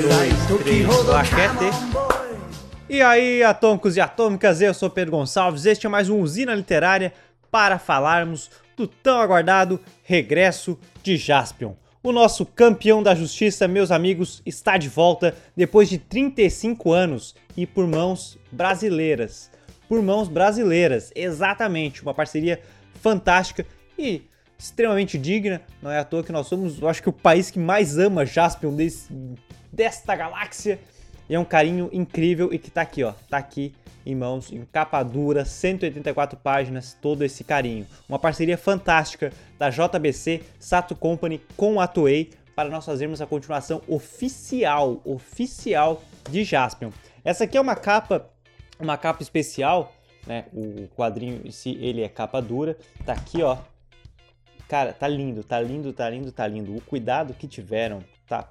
dois, três, claquete. E aí, atômicos e atômicas, eu sou Pedro Gonçalves, este é mais um Usina Literária para falarmos do tão aguardado regresso de Jaspion. O nosso campeão da justiça, meus amigos, está de volta depois de 35 anos e por mãos brasileiras. Por mãos brasileiras, exatamente, uma parceria fantástica e extremamente digna. Não é à toa que nós somos, eu acho que o país que mais ama Jaspion desse, desta galáxia. E é um carinho incrível e que tá aqui, ó. Tá aqui em mãos, em capa dura, 184 páginas, todo esse carinho. Uma parceria fantástica da JBC Sato Company com a Toei para nós fazermos a continuação oficial, oficial de Jaspion. Essa aqui é uma capa, uma capa especial, né? O quadrinho em si, ele é capa dura. Tá aqui, ó, Cara, tá lindo, tá lindo, tá lindo, tá lindo. O cuidado que tiveram tá,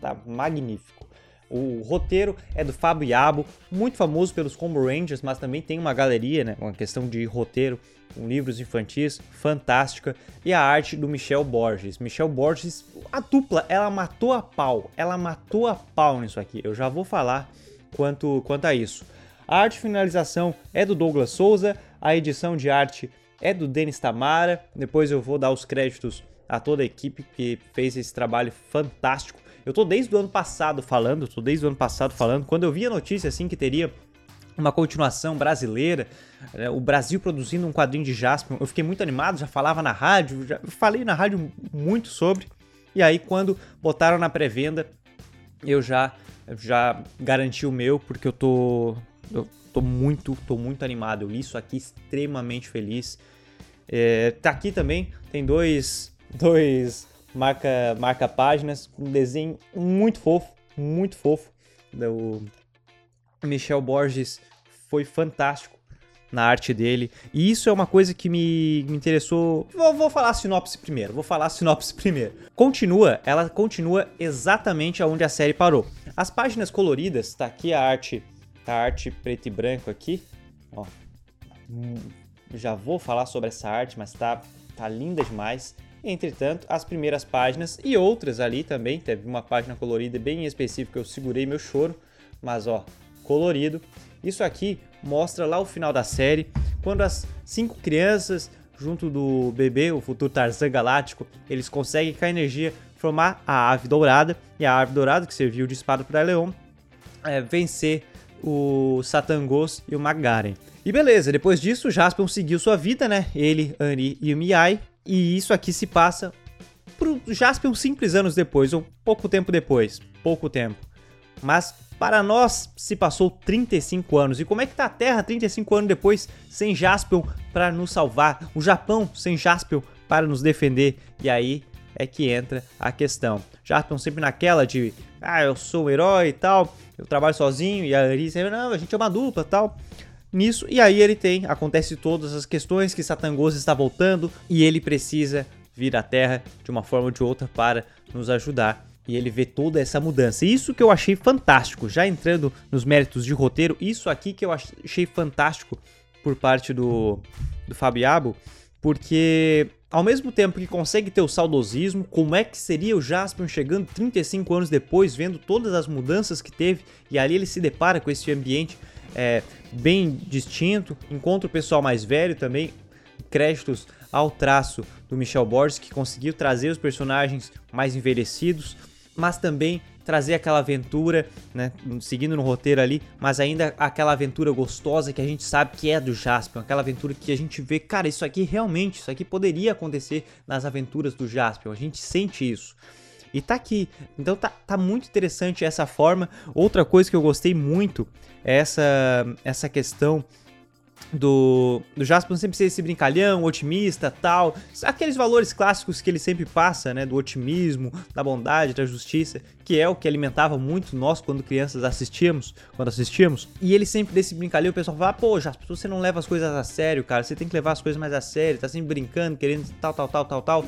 tá magnífico. O roteiro é do Fábio Yabo, muito famoso pelos Combo Rangers, mas também tem uma galeria, né, uma questão de roteiro, com livros infantis, fantástica. E a arte do Michel Borges. Michel Borges, a dupla, ela matou a pau, ela matou a pau nisso aqui. Eu já vou falar quanto, quanto a isso. A arte finalização é do Douglas Souza, a edição de arte é do Denis Tamara. Depois eu vou dar os créditos a toda a equipe que fez esse trabalho fantástico. Eu tô desde o ano passado falando, tô desde o ano passado falando, quando eu vi a notícia assim que teria uma continuação brasileira, né, o Brasil produzindo um quadrinho de Jasper, eu fiquei muito animado, já falava na rádio, já falei na rádio muito sobre. E aí quando botaram na pré-venda, eu já já garanti o meu porque eu tô tô muito, tô muito animado. Eu li isso aqui extremamente feliz. É, tá aqui também, tem dois, dois marca, marca páginas um desenho muito fofo, muito fofo. O Michel Borges foi fantástico na arte dele. E isso é uma coisa que me, me interessou. Vou, vou, falar a sinopse primeiro. Vou falar a sinopse primeiro. Continua, ela continua exatamente aonde a série parou. As páginas coloridas, tá aqui a arte a arte preto e branco aqui, ó. Hum, já vou falar sobre essa arte, mas tá, tá linda demais. Entretanto, as primeiras páginas e outras ali também, teve uma página colorida bem específica, eu segurei meu choro, mas ó, colorido. Isso aqui mostra lá o final da série, quando as cinco crianças, junto do bebê, o futuro Tarzan Galáctico, eles conseguem com a energia formar a ave dourada, e a ave dourada, que serviu de espada para Leon, é, vencer o Satangos e o Magaren. E beleza, depois disso, Jaspion seguiu sua vida, né? Ele, Annie e o Miai. E isso aqui se passa pro Jaspion simples anos depois, ou pouco tempo depois. Pouco tempo. Mas para nós se passou 35 anos. E como é que tá a Terra 35 anos depois sem Jaspion para nos salvar? O Japão sem Jaspion para nos defender? E aí é que entra a questão. Jaspion sempre naquela de, ah, eu sou um herói e tal eu trabalho sozinho, e a Ari sempre, não, a gente é uma dupla tal. Nisso, e aí ele tem, acontece todas as questões que Satangos está voltando e ele precisa vir à Terra de uma forma ou de outra para nos ajudar. E ele vê toda essa mudança. Isso que eu achei fantástico, já entrando nos méritos de roteiro, isso aqui que eu achei fantástico por parte do, do Fabiabo, porque ao mesmo tempo que consegue ter o saudosismo, como é que seria o Jaspion chegando 35 anos depois, vendo todas as mudanças que teve, e ali ele se depara com esse ambiente é, bem distinto, encontra o pessoal mais velho também, créditos ao traço do Michel Borges, que conseguiu trazer os personagens mais envelhecidos, mas também trazer aquela aventura, né, seguindo no roteiro ali, mas ainda aquela aventura gostosa que a gente sabe que é do Jaspion, aquela aventura que a gente vê, cara, isso aqui realmente, isso aqui poderia acontecer nas aventuras do Jaspion, a gente sente isso. E tá aqui, então tá, tá muito interessante essa forma. Outra coisa que eu gostei muito é essa, essa questão do, do Jasper sempre ser esse brincalhão, otimista, tal, aqueles valores clássicos que ele sempre passa, né, do otimismo, da bondade, da justiça, que é o que alimentava muito nós quando crianças assistíamos, quando assistíamos. E ele sempre desse brincalhão, o pessoal fala: "Pô, Jasper, você não leva as coisas a sério, cara, você tem que levar as coisas mais a sério, tá sempre brincando, querendo tal, tal, tal, tal, tal".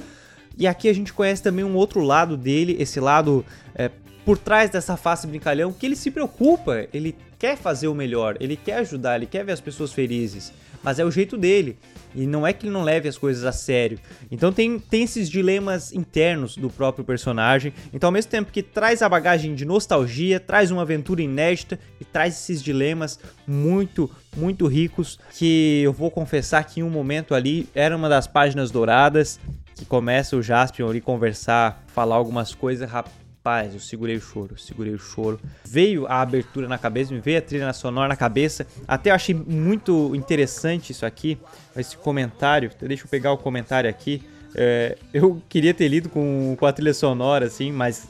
E aqui a gente conhece também um outro lado dele, esse lado é, por trás dessa face brincalhão, que ele se preocupa, ele quer fazer o melhor, ele quer ajudar, ele quer ver as pessoas felizes, mas é o jeito dele. E não é que ele não leve as coisas a sério. Então tem, tem esses dilemas internos do próprio personagem. Então, ao mesmo tempo que traz a bagagem de nostalgia, traz uma aventura inédita e traz esses dilemas muito, muito ricos. Que eu vou confessar que em um momento ali era uma das páginas douradas. Que começa o Jaspion ali conversar, falar algumas coisas Rapaz, eu segurei o choro, segurei o choro. Veio a abertura na cabeça, me veio a trilha sonora na cabeça. Até eu achei muito interessante isso aqui, esse comentário. Deixa eu pegar o comentário aqui. É, eu queria ter lido com, com a trilha sonora, assim, mas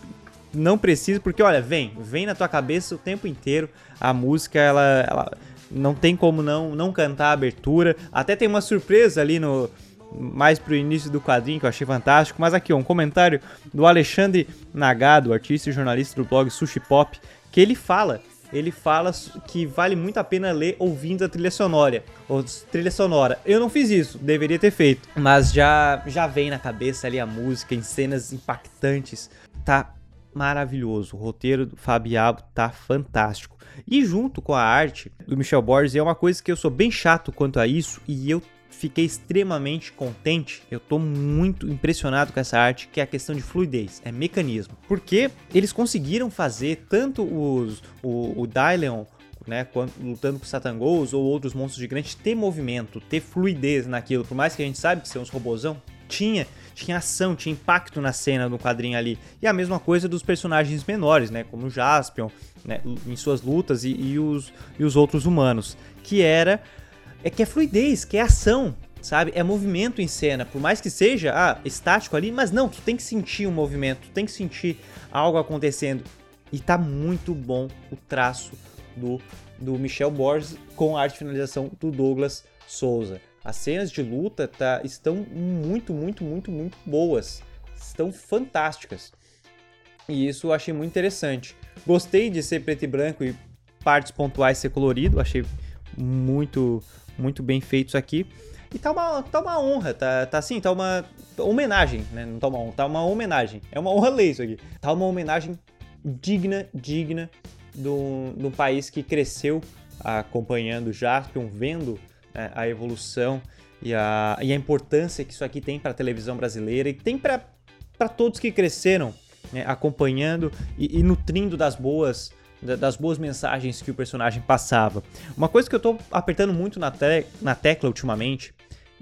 não preciso, porque olha, vem, vem na tua cabeça o tempo inteiro. A música, ela, ela não tem como não, não cantar a abertura. Até tem uma surpresa ali no, mais pro início do quadrinho, que eu achei fantástico. Mas aqui, ó, um comentário do Alexandre Nagado, artista e jornalista do blog Sushi Pop, que ele fala ele fala que vale muito a pena ler ouvindo a trilha sonora. Ou trilha sonora. Eu não fiz isso, deveria ter feito. Mas já, já vem na cabeça ali a música em cenas impactantes. Tá maravilhoso. O roteiro do Fabiabo tá fantástico. E junto com a arte do Michel Borges, é uma coisa que eu sou bem chato quanto a isso e eu fiquei extremamente contente. Eu tô muito impressionado com essa arte, que é a questão de fluidez, é mecanismo. Porque eles conseguiram fazer tanto os, o, o Dylion, né, lutando com Satangos ou outros monstros gigantes, ter movimento, ter fluidez naquilo, por mais que a gente saiba que são uns robozão, tinha tinha ação, tinha impacto na cena do quadrinho ali. E a mesma coisa dos personagens menores, né, como o Jaspion, né, em suas lutas e, e, os, e os outros humanos, que era é que é fluidez, que é ação, sabe? É movimento em cena, por mais que seja ah, estático ali, mas não, tu tem que sentir um movimento, tu tem que sentir algo acontecendo. E tá muito bom o traço do, do Michel Borges com a arte finalização do Douglas Souza. As cenas de luta tá, estão muito, muito, muito, muito boas. Estão fantásticas. E isso eu achei muito interessante. Gostei de ser preto e branco e partes pontuais ser colorido, achei muito muito bem feitos aqui. E tá uma, tá uma honra, tá, tá assim, tá uma homenagem, né? Não tá uma honra, tá uma homenagem. É uma honra ler isso aqui. Tá uma homenagem digna, digna do, do país que cresceu acompanhando o Jaspion, vendo né, a evolução e a, e a importância que isso aqui tem para a televisão brasileira e tem para todos que cresceram né, acompanhando e, e nutrindo das boas das boas mensagens que o personagem passava. Uma coisa que eu tô apertando muito na, te na tecla ultimamente,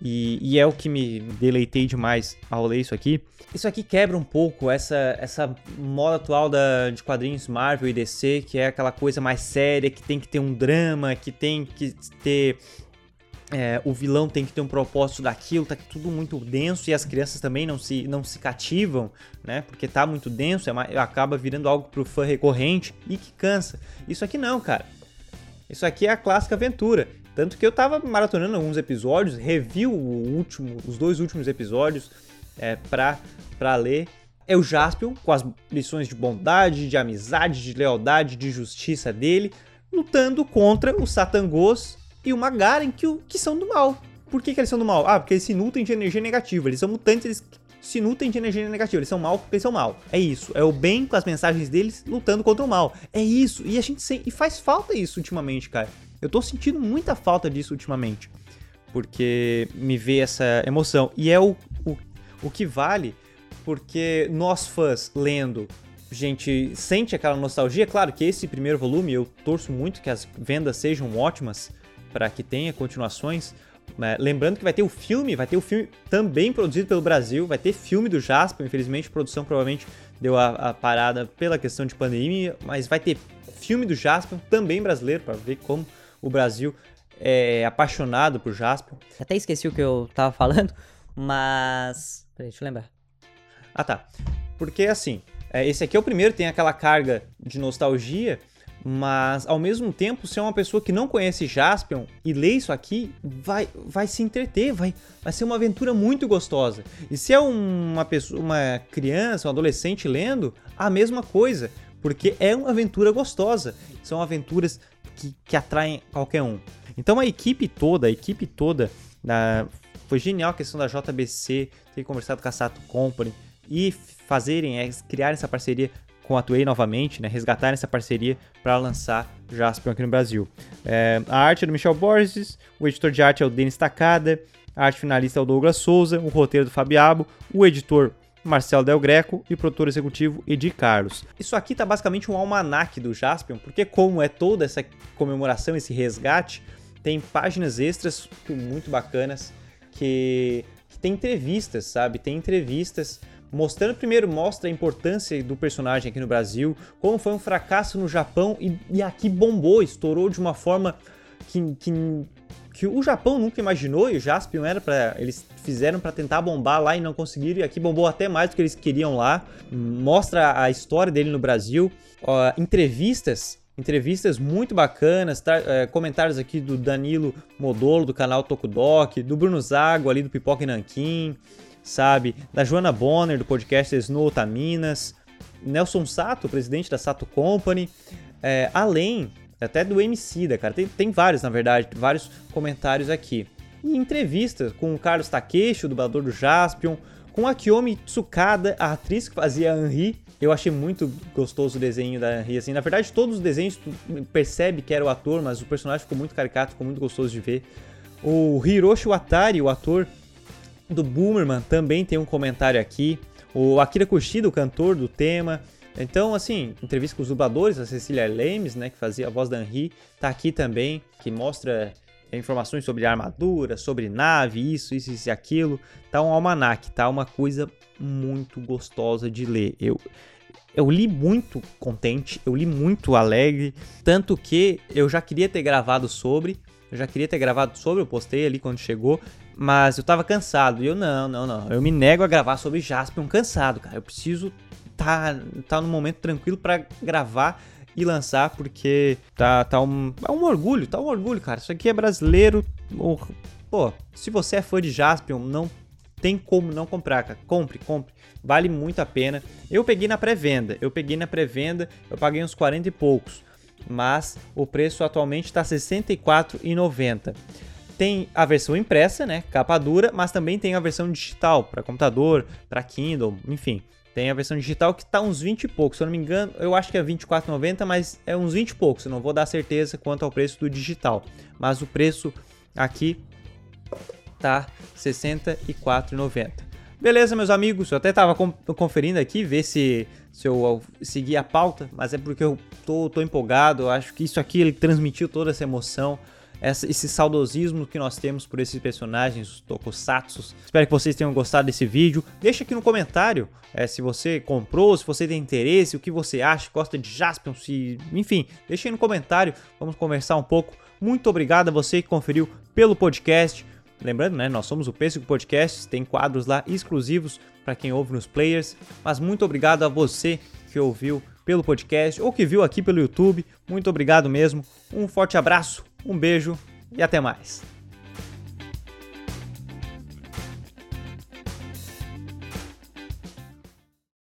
e, e, é o que me deleitei demais ao ler isso aqui. Isso aqui quebra um pouco essa, essa moda atual da, de quadrinhos Marvel e DC, que é aquela coisa mais séria, que tem que ter um drama, que tem que ter é, o vilão tem que ter um propósito daquilo, tá tudo muito denso e as crianças também não se, não se cativam, né? Porque tá muito denso, é acaba virando algo pro fã recorrente e que cansa. Isso aqui não, cara. Isso aqui é a clássica aventura. Tanto que eu tava maratonando alguns episódios, revi o último, os dois últimos episódios é, pra, pra ler. É o Jaspion, com as lições de bondade, de amizade, de lealdade, de justiça dele, lutando contra os Satangos e uma Garen que, que são do mal. Por que, que eles são do mal? Ah, porque eles se nutrem de energia negativa. Eles são mutantes, eles se nutrem de energia negativa. Eles são mal porque eles são mal. É isso. É o bem com as mensagens deles lutando contra o mal. É isso. E a gente sem... e faz falta isso ultimamente, cara. Eu tô sentindo muita falta disso ultimamente. Porque me vê essa emoção. E é o, o, o que vale, porque nós fãs lendo a gente sente aquela nostalgia. Claro que esse primeiro volume eu torço muito que as vendas sejam ótimas, para que tenha continuações. Né? Lembrando que vai ter o filme, vai ter o filme também produzido pelo Brasil, vai ter filme do Jasper, infelizmente a produção provavelmente deu a, a parada pela questão de pandemia, mas vai ter filme do Jasper, também brasileiro, para ver como o Brasil é apaixonado por Jasper. Até esqueci o que eu tava falando, mas... Peraí, deixa eu lembrar. Ah tá, porque assim, é, esse aqui é o primeiro, tem aquela carga de nostalgia, mas ao mesmo tempo, se é uma pessoa que não conhece Jaspion e lê isso aqui, vai, vai se entreter, vai, vai ser uma aventura muito gostosa. E se é uma pessoa, uma criança, um adolescente lendo, a mesma coisa, porque é uma aventura gostosa. São aventuras que, que atraem qualquer um. Então a equipe toda, a equipe toda da, foi genial a questão da JBC ter conversado com a Sato Company e fazerem, é, criarem essa parceria com a novamente, né, resgatar essa parceria para lançar Jaspion aqui no Brasil. É, a arte é do Michel Borges, o editor de arte é o Denis Takada, A arte finalista é o Douglas Souza, o roteiro do Fabiabo, o editor Marcelo Del Greco e produtor executivo Edi Carlos. Isso aqui tá basicamente um almanaque do Jaspion, porque como é toda essa comemoração, esse resgate, tem páginas extras muito bacanas que, que tem entrevistas, sabe? Tem entrevistas mostrando primeiro mostra a importância do personagem aqui no Brasil, como foi um fracasso no Japão e, e aqui bombou, estourou de uma forma que, que, que o Japão nunca imaginou e o Jaspion era para eles fizeram para tentar bombar lá e não conseguiram e aqui bombou até mais do que eles queriam lá. Mostra a história dele no Brasil, entrevistas entrevistas muito bacanas, tá, é, comentários aqui do Danilo Modolo, do canal Tokudok, do Bruno Zago, ali do Pipoca e Nanquim, sabe? Da Joana Bonner, do podcast Snow Minas, Nelson Sato, presidente da Sato Company, é, além até do MC da cara. Tem, tem vários, na verdade, vários comentários aqui. E entrevistas com o Carlos Takeshi, o dublador do Jaspion, com a Kiyomi Tsukada, a atriz que fazia Henri. Eu achei muito gostoso o desenho da Henri, assim. Na verdade, todos os desenhos tu percebe que era o ator, mas o personagem ficou muito caricato, ficou muito gostoso de ver. O Hiroshi Watari, o ator do Boomerman, também tem um comentário aqui. O Akira Kushida, o cantor do tema. Então, assim, entrevista com os dubladores, a Cecília Lemes, né, que fazia a voz da Henri, tá aqui também, que mostra informações sobre armadura, sobre nave, isso, isso, isso e aquilo. Tá um almanac, tá uma coisa muito gostosa de ler. Eu, eu li muito contente, eu li muito alegre, tanto que eu já queria ter gravado sobre, eu já queria ter gravado sobre, eu postei ali quando chegou, mas eu tava cansado. E eu, não, não, não, eu me nego a gravar sobre Jaspion cansado, cara. Eu preciso tá, tá no momento tranquilo para gravar e lançar, porque tá, tá um, é um orgulho, tá um orgulho, cara. Isso aqui é brasileiro. Pô, se você é fã de Jaspion, não tem como não comprar, cara. Compre, compre. Vale muito a pena. Eu peguei na pré-venda. Eu peguei na pré-venda, eu paguei uns 40 e poucos. Mas o preço atualmente está R$ 64,90. Tem a versão impressa, né, capa dura, mas também tem a versão digital para computador, para Kindle, enfim. Tem a versão digital que tá uns 20 e poucos, se eu não me engano, eu acho que é 24,90, mas é uns 20 e poucos, eu não vou dar certeza quanto ao preço do digital. Mas o preço aqui tá 64,90. Beleza, meus amigos, eu até tava conferindo aqui, ver se, se eu segui a pauta, mas é porque eu tô, tô empolgado, eu acho que isso aqui ele transmitiu toda essa emoção esse saudosismo que nós temos por esses personagens, os tokusatsu. Espero que vocês tenham gostado desse vídeo. Deixa aqui no comentário é, se você comprou, se você tem interesse, o que você acha, gosta de Jaspion, se... enfim, deixa aí no comentário, vamos conversar um pouco. Muito obrigado a você que conferiu pelo podcast. Lembrando, né, nós somos o Pêssego Podcast, tem quadros lá exclusivos para quem ouve nos players, mas muito obrigado a você que ouviu pelo podcast ou que viu aqui pelo YouTube. Muito obrigado mesmo. Um forte abraço um beijo e até mais.